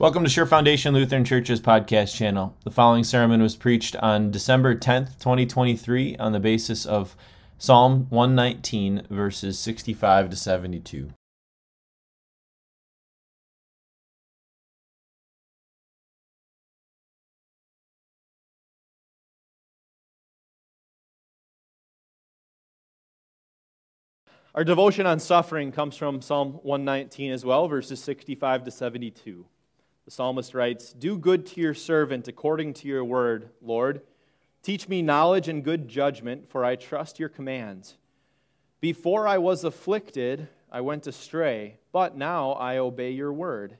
Welcome to Sure Foundation Lutheran Church's podcast channel. The following sermon was preached on December 10th, 2023, on the basis of Psalm 119, verses 65 to 72. Our devotion on suffering comes from Psalm 119 as well, verses 65 to 72. The psalmist writes Do good to your servant according to your word, Lord. Teach me knowledge and good judgment, for I trust your commands. Before I was afflicted, I went astray, but now I obey your word.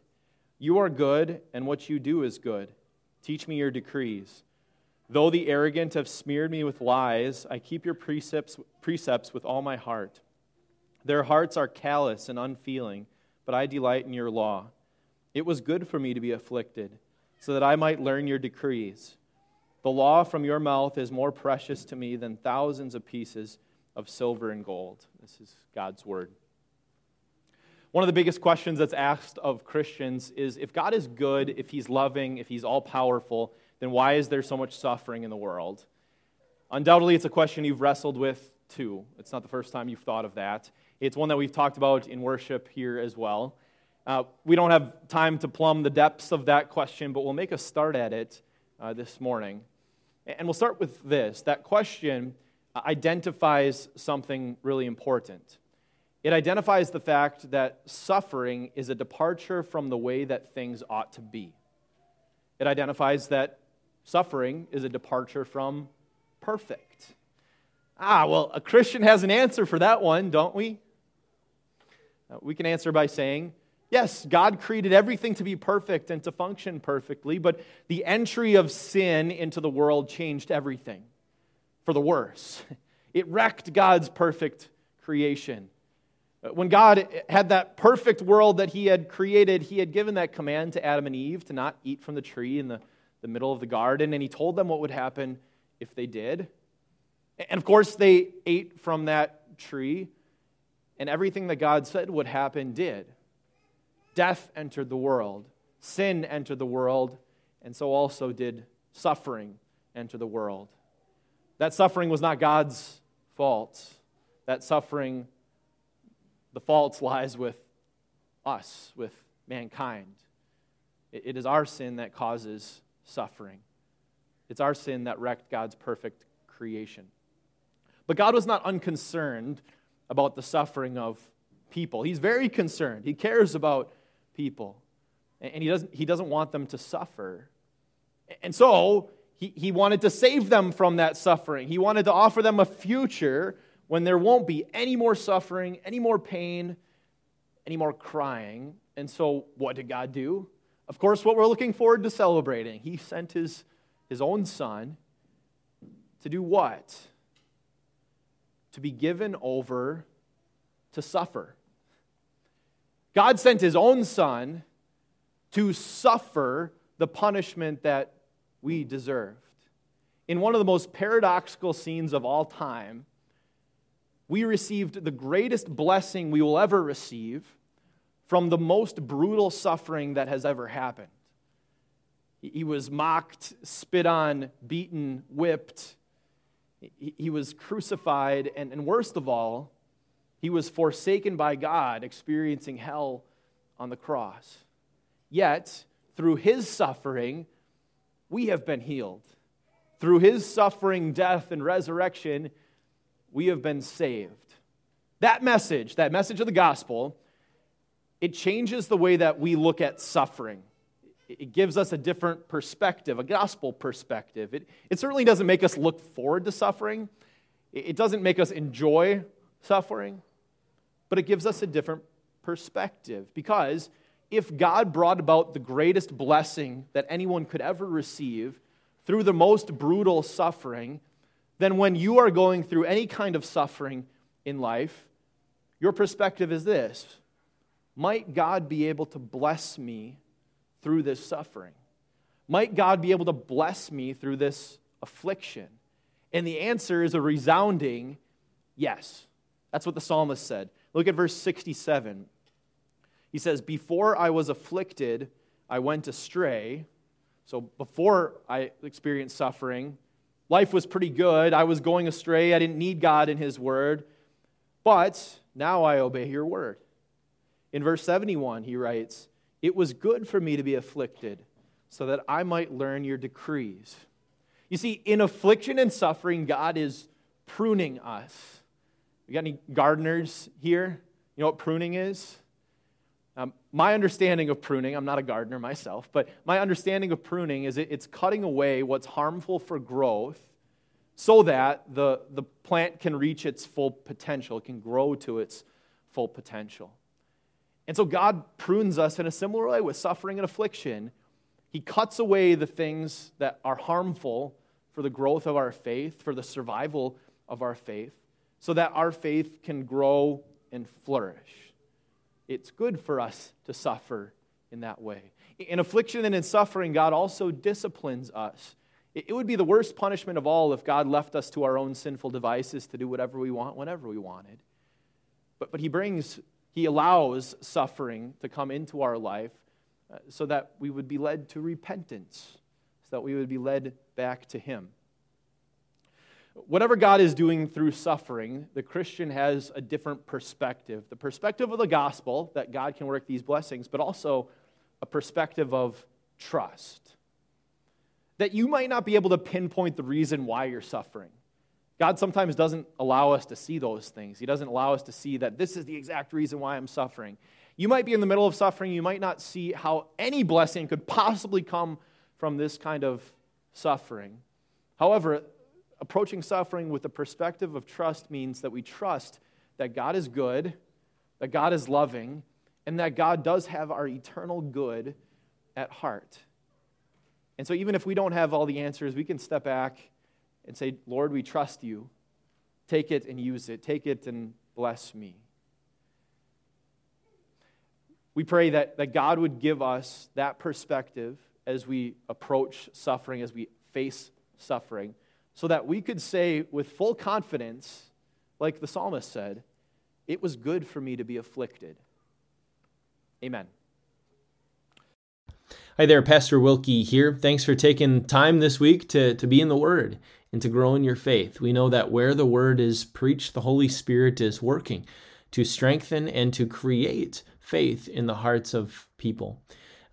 You are good, and what you do is good. Teach me your decrees. Though the arrogant have smeared me with lies, I keep your precepts, precepts with all my heart. Their hearts are callous and unfeeling, but I delight in your law. It was good for me to be afflicted, so that I might learn your decrees. The law from your mouth is more precious to me than thousands of pieces of silver and gold. This is God's word. One of the biggest questions that's asked of Christians is if God is good, if he's loving, if he's all powerful, then why is there so much suffering in the world? Undoubtedly, it's a question you've wrestled with too. It's not the first time you've thought of that. It's one that we've talked about in worship here as well. Uh, we don't have time to plumb the depths of that question, but we'll make a start at it uh, this morning. And we'll start with this that question identifies something really important. It identifies the fact that suffering is a departure from the way that things ought to be. It identifies that suffering is a departure from perfect. Ah, well, a Christian has an answer for that one, don't we? Uh, we can answer by saying, Yes, God created everything to be perfect and to function perfectly, but the entry of sin into the world changed everything for the worse. It wrecked God's perfect creation. Uh, when God had that perfect world that He had created, He had given that command to Adam and Eve to not eat from the tree in the, the middle of the garden, and He told them what would happen if they did. And of course, they ate from that tree, and everything that God said would happen did death entered the world, sin entered the world, and so also did suffering enter the world. That suffering was not God's fault. That suffering, the fault lies with us, with mankind. It is our sin that causes suffering. It's our sin that wrecked God's perfect creation. But God was not unconcerned about the suffering of people. He's very concerned. He cares about people. And he doesn't, he doesn't want them to suffer. And so he, he wanted to save them from that suffering. He wanted to offer them a future when there won't be any more suffering, any more pain, any more crying. And so what did God do? Of course, what we're looking forward to celebrating. He sent his, his own son to do what? To be given over to suffer. God sent his own son to suffer the punishment that we deserved. In one of the most paradoxical scenes of all time, we received the greatest blessing we will ever receive from the most brutal suffering that has ever happened. He was mocked, spit on, beaten, whipped. He was crucified, and, worst of all, he was forsaken by God, experiencing hell on the cross. Yet, through his suffering, we have been healed. Through his suffering, death, and resurrection, we have been saved. That message, that message of the gospel, it changes the way that we look at suffering. It gives us a different perspective, a gospel perspective. It, it certainly doesn't make us look forward to suffering, it doesn't make us enjoy suffering but it gives us a different perspective. Because if God brought about the greatest blessing that anyone could ever receive through the most brutal suffering, then when you are going through any kind of suffering in life, your perspective is this Might God be able to bless me through this suffering? Might God be able to bless me through this affliction? And the answer is a resounding yes. That's what the psalmist said. Look at verse 67. He says, Before I was afflicted, I went astray. So before I experienced suffering, life was pretty good. I was going astray. I didn't need God in His Word. But now I obey your word. In verse 71, he writes, It was good for me to be afflicted, so that I might learn your decrees. You see, in affliction and suffering, God is pruning us. We got any gardeners here? You know what pruning is? Um, my understanding of pruning, I'm not a gardener myself, but my understanding of pruning is it, it's cutting away what's harmful for growth so that the, the plant can reach its full potential, it can grow to its full potential. And so God prunes us in a similar way with suffering and affliction. He cuts away the things that are harmful for the growth of our faith, for the survival of our faith, so that our faith can grow and flourish. It's good for us to suffer in that way. In affliction and in suffering, God also disciplines us. It would be the worst punishment of all if God left us to our own sinful devices to do whatever we want whenever we wanted. But, but He brings he allows suffering to come into our life uh, so that we would be led to repentance, so that we would be led back to Him. Whatever God is doing through suffering, the Christian has a different perspective. The perspective of the gospel, that God can work these blessings, but also a perspective of trust. That you might not be able to pinpoint the reason why you're suffering. God sometimes doesn't allow us to see those things. He doesn't allow us to see that this is the exact reason why I'm suffering. You might be in the middle of suffering. You might not see how any blessing could possibly come from this kind of suffering. However, approaching suffering with the perspective of trust means that we trust that God is good, that God is loving, and that God does have our eternal good at heart. And so, even if we don't have all the answers, we can step back and say, Lord, we trust you. Take it and use it. Take it and bless me. We pray that, that God would give us that perspective as we approach suffering, as we face suffering, so that we could say with full confidence, like the psalmist said, it was good for me to be afflicted. Amen. Hi there, Pastor Wilkie here. Thanks for taking time this week to, to be in the Word and to grow in your faith. We know that where the word is preached, the Holy Spirit is working to strengthen and to create faith in the hearts of people.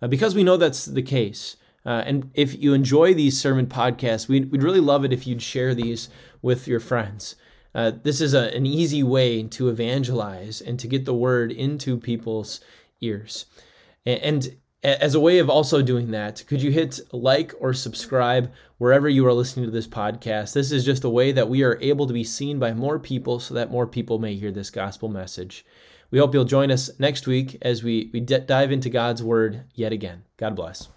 Uh, because we know that's the case. Uh, and if you enjoy these sermon podcasts, we'd, we'd really love it if you'd share these with your friends. Uh, this is a, an easy way to evangelize and to get the word into people's ears. And, and as a way of also doing that, could you hit like or subscribe wherever you are listening to this podcast? This is just a way that we are able to be seen by more people so that more people may hear this gospel message. We hope you'll join us next week as we, we d- dive into God's word yet again. God bless.